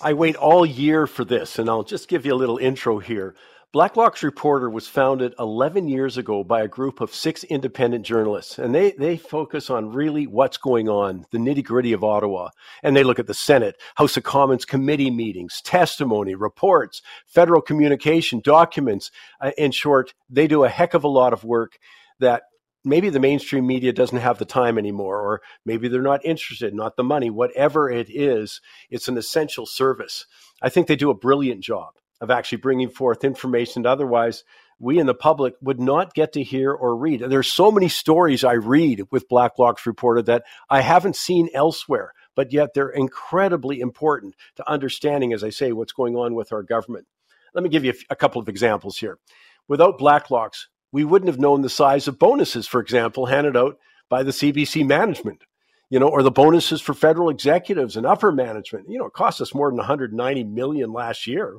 I wait all year for this, and I'll just give you a little intro here. Blacklock's Reporter was founded 11 years ago by a group of six independent journalists, and they, they focus on really what's going on, the nitty gritty of Ottawa. And they look at the Senate, House of Commons committee meetings, testimony, reports, federal communication, documents. Uh, in short, they do a heck of a lot of work that maybe the mainstream media doesn't have the time anymore, or maybe they're not interested, not the money, whatever it is, it's an essential service. I think they do a brilliant job of actually bringing forth information that otherwise we in the public would not get to hear or read. There's so many stories I read with Blacklock's reported that I haven't seen elsewhere, but yet they're incredibly important to understanding, as I say, what's going on with our government. Let me give you a, couple of examples here. Without Blacklocks, we wouldn't have known the size of bonuses, for example, handed out by the CBC management, you know, or the bonuses for federal executives and upper management. You know, it cost us more than 190 million last year.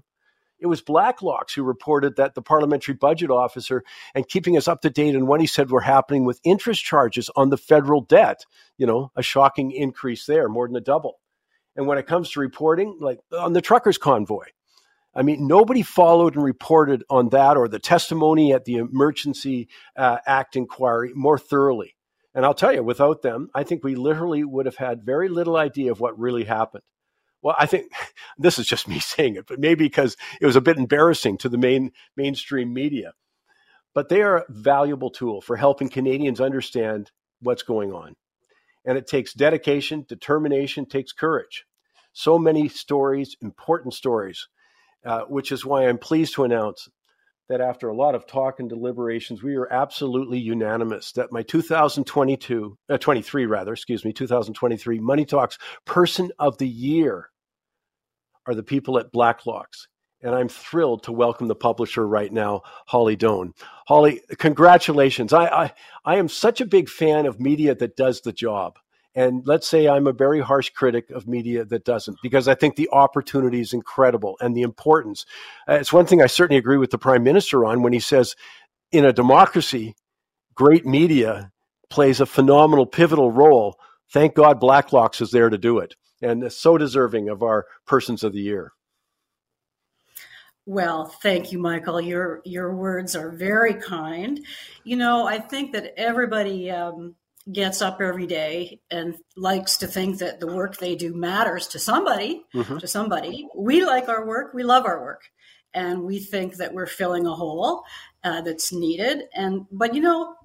It was Blacklocks who reported that the parliamentary budget officer and keeping us up to date on what he said were happening with interest charges on the federal debt. You know, a shocking increase there, more than a double. And when it comes to reporting, like on the truckers' convoy, I mean, nobody followed and reported on that or the testimony at the Emergency uh, Act inquiry more thoroughly. And I'll tell you, without them, I think we literally would have had very little idea of what really happened. Well, I think this is just me saying it, but maybe because it was a bit embarrassing to the main mainstream media. But they are a valuable tool for helping Canadians understand what's going on. And it takes dedication, determination, takes courage. So many stories, important stories uh, which is why I'm pleased to announce that after a lot of talk and deliberations, we are absolutely unanimous that my 2022, uh, 23 rather, excuse me, 2023 Money Talks Person of the Year are the people at Blacklocks. And I'm thrilled to welcome the publisher right now, Holly Doan. Holly, congratulations. I, I, I am such a big fan of media that does the job. And let's say I'm a very harsh critic of media that doesn't, because I think the opportunity is incredible and the importance. Uh, it's one thing I certainly agree with the prime minister on when he says, in a democracy, great media plays a phenomenal, pivotal role. Thank God Blacklocks is there to do it, and so deserving of our Persons of the Year. Well, thank you, Michael. Your your words are very kind. You know, I think that everybody um, gets up every day and likes to think that the work they do matters to somebody, mm-hmm. to somebody. We like our work, we love our work, and we think that we're filling a hole uh, that's needed. And but you know,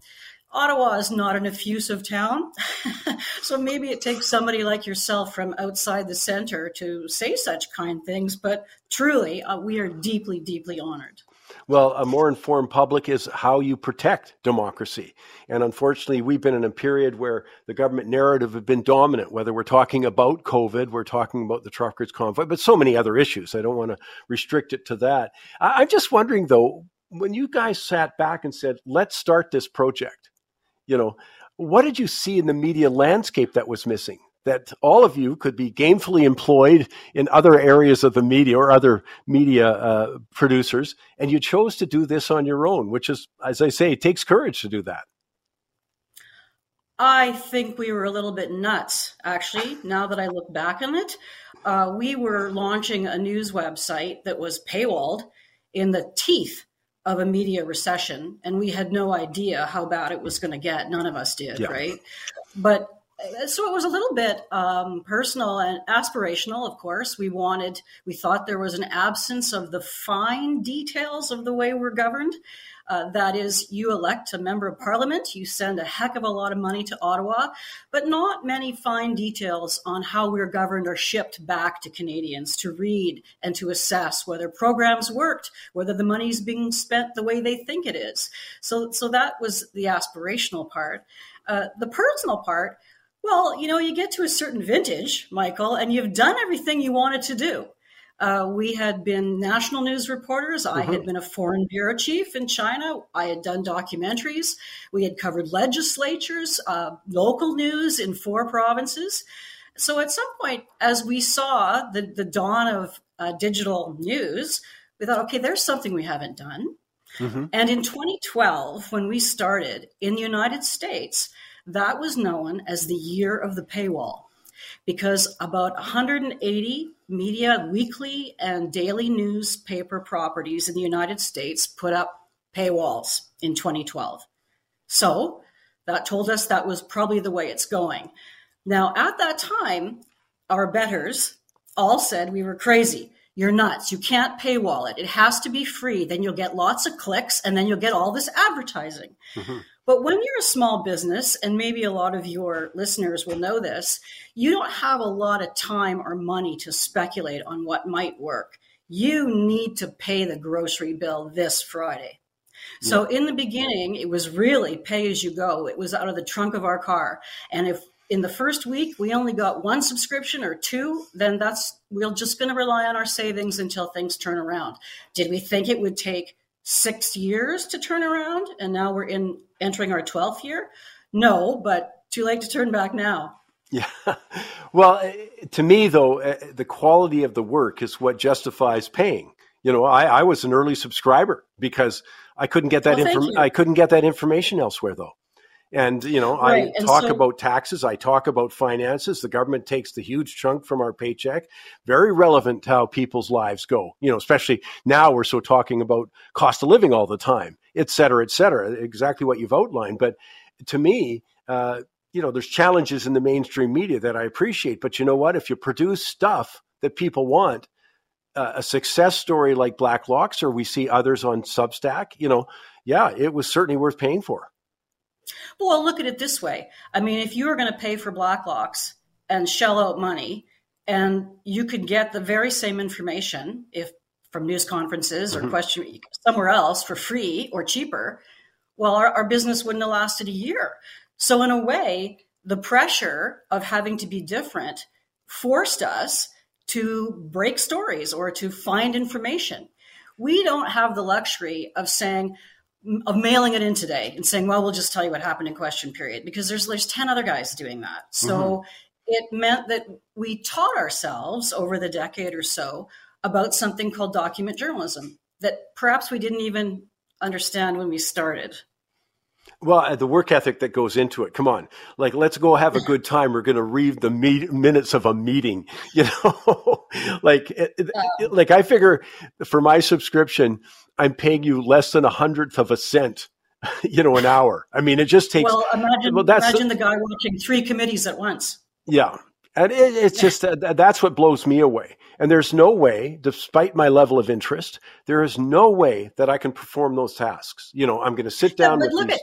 Ottawa is not an effusive town, so maybe it takes somebody like yourself from outside the center to say such kind things. But truly, uh, we are deeply, deeply honored. Well, a more informed public is how you protect democracy. And unfortunately, we've been in a period where the government narrative has been dominant, whether we're talking about COVID, we're talking about the truckers' convoy, but so many other issues. I don't want to restrict it to that. I'm just wondering, though, when you guys sat back and said, let's start this project, you know, what did you see in the media landscape that was missing? That all of you could be gainfully employed in other areas of the media or other media uh, producers, and you chose to do this on your own, which is, as I say, it takes courage to do that. I think we were a little bit nuts, actually, now that I look back on it. Uh, we were launching a news website that was paywalled in the teeth of a media recession, and we had no idea how bad it was going to get. None of us did, yeah. right? But so it was a little bit um, personal and aspirational of course. We wanted we thought there was an absence of the fine details of the way we're governed. Uh, that is you elect a member of parliament you send a heck of a lot of money to ottawa but not many fine details on how we're governed are shipped back to canadians to read and to assess whether programs worked whether the money is being spent the way they think it is. So so that was the aspirational part. Uh, the personal part well, you know, you get to a certain vintage, Michael, and you've done everything you wanted to do. Uh, we had been national news reporters. I mm-hmm. had been a foreign bureau chief in China. I had done documentaries. We had covered legislatures, uh, local news in four provinces. So at some point, as we saw the, the dawn of uh, digital news, we thought, okay, there's something we haven't done. Mm-hmm. And in 2012, when we started in the United States, that was known as the year of the paywall because about 180 media, weekly and daily newspaper properties in the United States put up paywalls in 2012. So that told us that was probably the way it's going. Now, at that time, our betters all said we were crazy. You're nuts. You can't paywall it. It has to be free. Then you'll get lots of clicks and then you'll get all this advertising. Mm-hmm. But when you're a small business, and maybe a lot of your listeners will know this, you don't have a lot of time or money to speculate on what might work. You need to pay the grocery bill this Friday. So in the beginning, it was really pay as you go. It was out of the trunk of our car. And if in the first week we only got one subscription or two, then that's we're just going to rely on our savings until things turn around. Did we think it would take six years to turn around, and now we're in entering our twelfth year? No, but too late to turn back now. Yeah. Well, eh, to me, though, eh, the quality of the work is what justifies paying. You know, I, I was an early subscriber because I couldn't get that well, I couldn't get that information elsewhere, though. And, you know, right. I and talk so- about taxes, I talk about finances. The government takes the huge chunk from our paycheck. Very relevant to how people's lives go, you know, especially now we're so talking about cost of living all the time, et cetera, et cetera. Exactly what you've outlined. But to me, uh, you know, there's challenges in the mainstream media that I appreciate. But you know what? If you produce stuff that people want, uh, a success story like Blacklock's, or we see others on Substack, you know, yeah, it was certainly worth paying for. Well, look at it this way. I mean, if you were going to pay for Blacklocks and shell out money, and you could get the very same information if from news conferences or mm-hmm. question somewhere else for free or cheaper, well, our, our business wouldn't have lasted a year. So, in a way, the pressure of having to be different forced us to break stories or to find information. We don't have the luxury of saying, of mailing it in today and saying, well, we'll just tell you what happened in question period because there's there's 10 other guys doing that. So mm-hmm. it meant that we taught ourselves over the decade or so about something called document journalism that perhaps we didn't even understand when we started. Well, uh, the work ethic that goes into it. Come on, like let's go have a good time. We're going to read the meet, minutes of a meeting. You know, like it, it, like I figure for my subscription, I'm paying you less than a hundredth of a cent, you know, an hour. I mean, it just takes. Well, imagine, well, imagine the, guy watching three committees at once. Yeah, and it, it's just uh, that's what blows me away. And there's no way, despite my level of interest, there is no way that I can perform those tasks. You know, I'm going to sit down yeah, with these.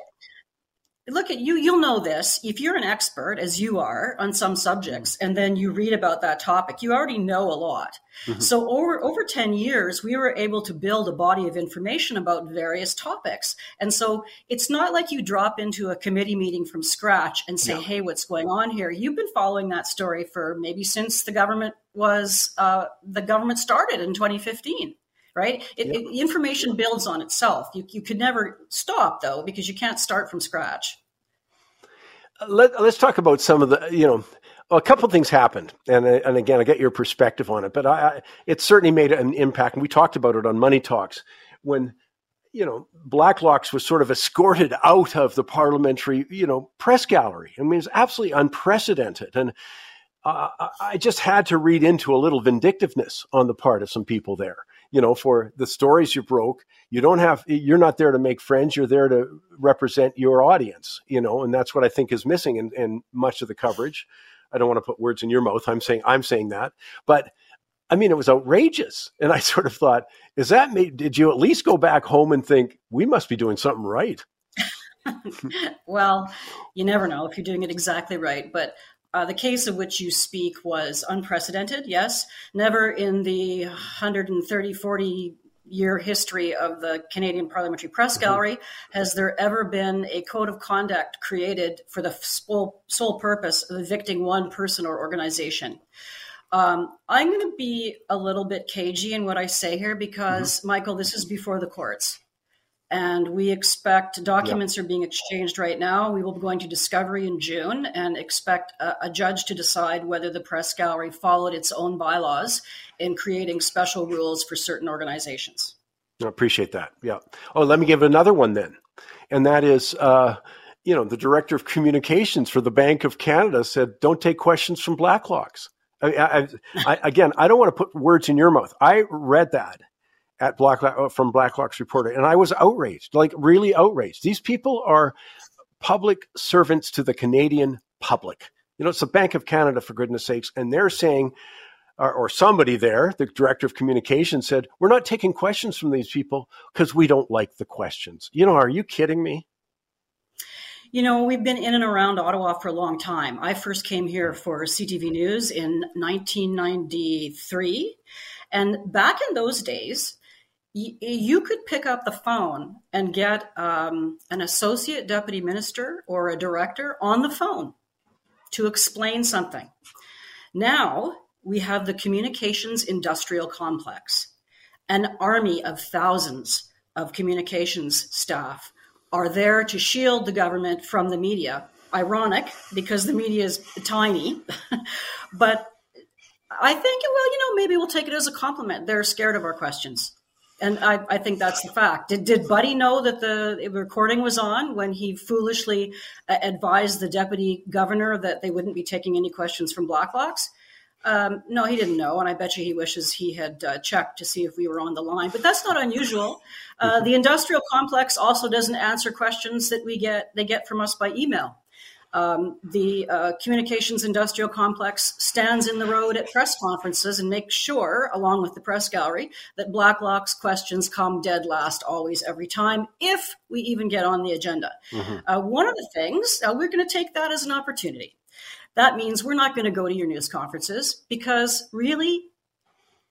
Look at you you'll know this. If you're an expert as you are on some subjects and then you read about that topic you already know a lot. Mm-hmm. so over over 10 years we were able to build a body of information about various topics. And so it's not like you drop into a committee meeting from scratch and say yeah. hey what's going on here? You've been following that story for maybe since the government was uh, the government started in 2015 right? It, yep. it, information builds on itself. You, you could never stop, though, because you can't start from scratch. Let, us talk about some of the, you know, a couple of things happened, and and again, I get your perspective on it, but I, I, it certainly made an impact, and we talked about it on Money Talks when you know Blacklocks was sort of escorted out of the parliamentary you know press gallery. I mean, it's absolutely unprecedented, and uh, I just had to read into a little vindictiveness on the part of some people there you know, for the stories you broke. You don't have, you're not there to make friends. You're there to represent your audience, you know, and that's what I think is missing in, in much of the coverage. I don't want to put words in your mouth. I'm saying, I'm saying that, but I mean, it was outrageous. And I sort of thought, is that me? Did you at least go back home and think we must be doing something right? well, you never know if you're doing it exactly right, but uh, the case of which you speak was unprecedented, yes. Never in the 130, 40 year history of the Canadian Parliamentary Press mm-hmm. Gallery has there ever been a code of conduct created for the sole, sole purpose of evicting one person or organization. Um, I'm going to be a little bit cagey in what I say here because, mm-hmm. Michael, this is before the courts and we expect documents are being exchanged right now. We will be going to discovery in June and expect a, a, judge to decide whether the press gallery followed its own bylaws in creating special rules for certain organizations. I appreciate that. Yeah. Oh, let me give another one then, and that is. Uh, you know, the director of communications for the Bank of Canada said, "Don't take questions from Blacklocks." I, I, I, again, I don't want to put words in your mouth. I read that at Black uh, from Blacklock's reporter, and I was outraged, like really outraged. These people are public servants to the Canadian public. You know, it's the Bank of Canada, for goodness sakes, and they're saying, or, or somebody there, the director of communications said, "We're not taking questions from these people because we don't like the questions." You know, are you kidding me? You know, we've been in and around Ottawa for a long time. I first came here for CTV News in 1993. And back in those days, you could pick up the phone and get um, an associate deputy minister or a director on the phone to explain something. Now we have the communications industrial complex, an army of thousands of communications staff are there to shield the government from the media. Ironic because the media is tiny, but I think, well, you know, maybe we'll take it as a compliment. They're scared of our questions and I, I, think that's the fact. Did, did Buddy know that the recording was on when he foolishly uh, advised the deputy governor that they wouldn't be taking any questions from Blacklocks? Um, no, he didn't know, and I bet you he wishes he had uh, checked to see if we were on the line. But that's not unusual. Uh, the industrial complex also doesn't answer questions that we get they get from us by email. Um, the uh, communications industrial complex stands in the road at press conferences and makes sure, along with the press gallery, that Blacklock's questions come dead last always, every time, if we even get on the agenda. Mm-hmm. Uh, one of the things, uh, we're going to take that as an opportunity. That means we're not going to go to your news conferences because really,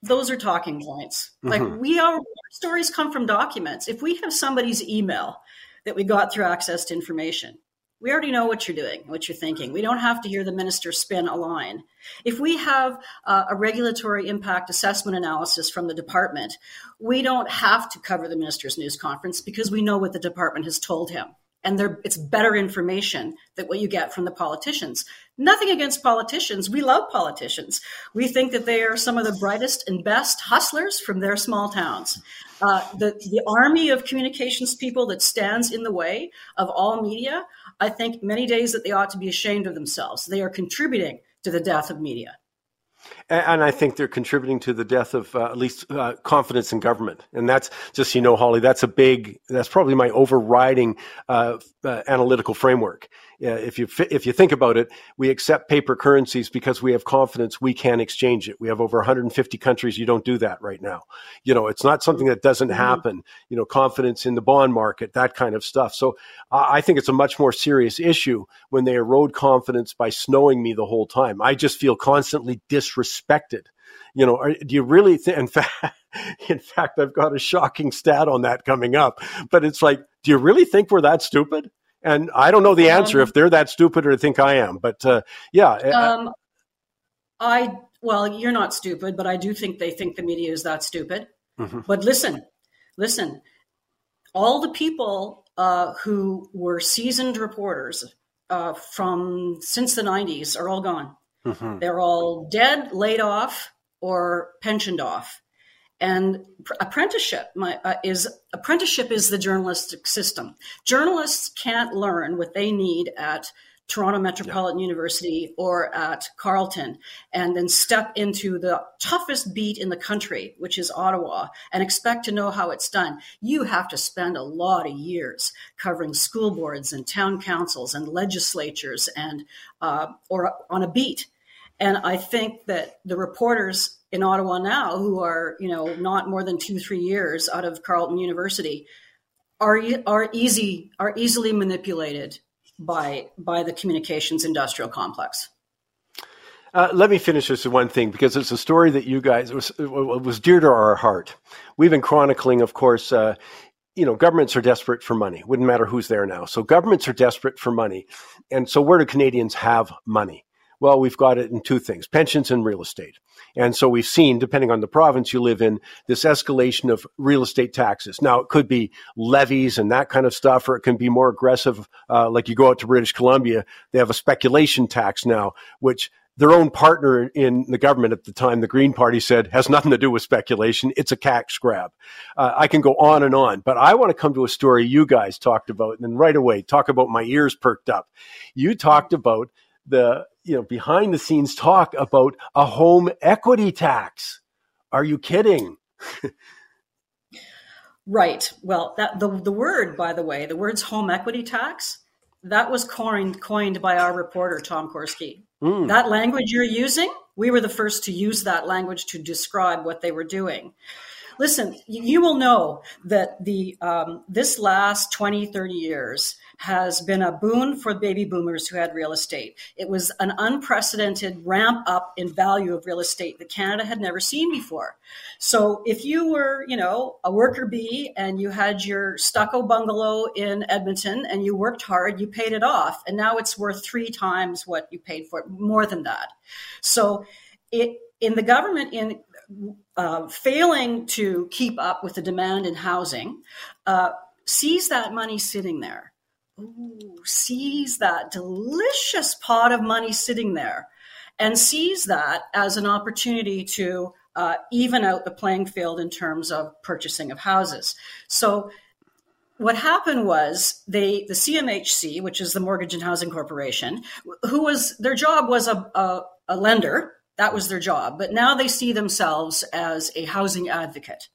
those are talking points. Mm-hmm. Like we are, stories come from documents. If we have somebody's email that we got through access to information, we already know what you're doing, what you're thinking. We don't have to hear the minister spin a line. If we have uh, a regulatory impact assessment analysis from the department, we don't have to cover the minister's news conference because we know what the department has told him. And it's better information than what you get from the politicians. Nothing against politicians. We love politicians. We think that they are some of the brightest and best hustlers from their small towns. Uh, the, the army of communications people that stands in the way of all media I think many days that they ought to be ashamed of themselves. They are contributing to the death of media. And I think they're contributing to the death of uh, at least uh, confidence in government. And that's just, you know, Holly, that's a big, that's probably my overriding uh, uh analytical framework if you if you think about it, we accept paper currencies because we have confidence we can exchange it. We have over 150 countries. You don't do that right now. You know, it's not something that doesn't mm-hmm. happen. You know, confidence in the bond market, that kind of stuff. So I think it's a much more serious issue when they erode confidence by snowing me the whole time. I just feel constantly disrespected. You know, are, do you really think? In fact, in fact, I've got a shocking stat on that coming up. But it's like, do you really think we're that stupid? And I don't know the answer um, if they're that stupid or think I am. But uh, yeah. Um, I, well, you're not stupid, but I do think they think the media is that stupid. Mm-hmm. But listen, listen, all the people uh, who were seasoned reporters uh, from since the 90s are all gone. Mm-hmm. They're all dead, laid off, or pensioned off and apprenticeship my, uh, is apprenticeship is the journalistic system. Journalists can't learn what they need at Toronto Metropolitan yeah. University or at Carleton and then step into the toughest beat in the country, which is Ottawa, and expect to know how it's done. You have to spend a lot of years covering school boards and town councils and legislatures and uh, or on a beat. And I think that the reporters in Ottawa now who are, you know, not more than two, three years out of Carleton University are are easy are easily manipulated by by the communications industrial complex. Uh, let me finish this with one thing because it's a story that you guys was was dear to our heart. We've been chronicling, of course. Uh, you know, governments are desperate for money. Wouldn't matter who's there now. So governments are desperate for money, and so where do Canadians have money? Well, we've got it in two things pensions and real estate. And so we've seen, depending on the province you live in, this escalation of real estate taxes. Now, it could be levies and that kind of stuff, or it can be more aggressive. Uh, like you go out to British Columbia, they have a speculation tax now, which their own partner in the government at the time, the Green Party, said has nothing to do with speculation. It's a cash grab. Uh, I can go on and on, but I want to come to a story you guys talked about, and then right away talk about my ears perked up. You talked about the you know, behind the scenes talk about a home equity tax. Are you kidding? right. Well, that the the word, by the way, the words home equity tax, that was coined coined by our reporter Tom Korski. Mm. That language you're using, we were the first to use that language to describe what they were doing. Listen, you will know that the um, this last 20, 30 years has been a boon for baby boomers who had real estate. It was an unprecedented ramp up in value of real estate that Canada had never seen before. So if you were, you know, a worker bee and you had your stucco bungalow in Edmonton and you worked hard, you paid it off, and now it's worth three times what you paid for it, more than that. So it in the government in uh, failing to keep up with the demand in housing, uh, sees that money sitting there. Ooh, sees that delicious pot of money sitting there and sees that as an opportunity to uh, even out the playing field in terms of purchasing of houses. So what happened was they the CMHC, which is the Mortgage and Housing Corporation, who was their job was a, a, a lender that was their job. But now they see themselves as a housing advocate.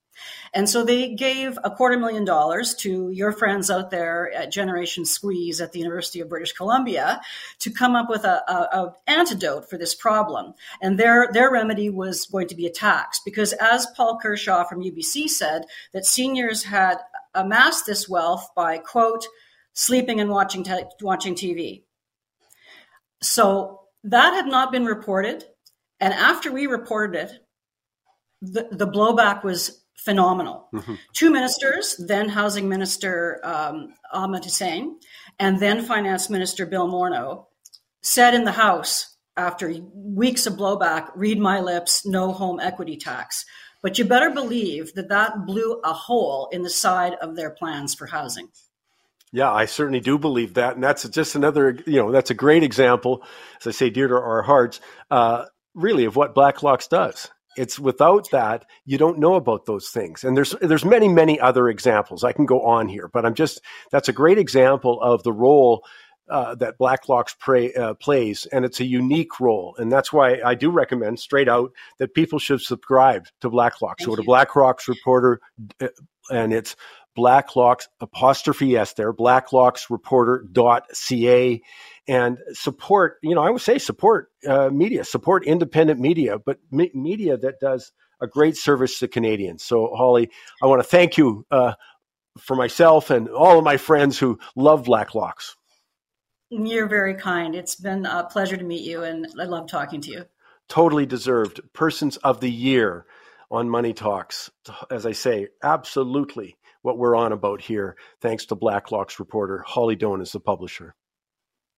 And so they gave a quarter million dollars to your friends out there at Generation Squeeze at the University of British Columbia to come up with a, a, a, antidote for this problem. And their their remedy was going to be a tax because, as Paul Kershaw from UBC said, that seniors had amassed this wealth by quote sleeping and watching te- watching TV. So that had not been reported and after we reported it, the, the blowback was phenomenal. Mm-hmm. Two ministers, then Housing Minister um, Ahmed Hussen and then Finance Minister Bill Morneau, said in the House after weeks of blowback, read my lips, no home equity tax. But you better believe that that blew a hole in the side of their plans for housing. Yeah, I certainly do believe that, and that's just another, you know, that's a great example, as I say, dear to our hearts, uh, really of what Blacklocks does. It's without that you don't know about those things. And there's there's many many other examples. I can go on here, but I'm just that's a great example of the role uh, that Blacklocks pray, uh, plays, and it's a unique role, and that's why I do recommend straight out that people should subscribe to Blacklocks. Thank Go to Blacklocks Reporter, uh, and it's Blacklocks apostrophe s there, blacklocksreporter.ca and support, you know, I would say support uh, media, support independent media, but me- media that does a great service to Canadians. So, Holly, I want to thank you uh, for myself and all of my friends who love Blacklocks. You're very kind. It's been a pleasure to meet you, and I love talking to you. Totally deserved. Persons of the Year on Money Talks. As I say, absolutely what we're on about here, thanks to Blacklocks reporter Holly Doan is the publisher.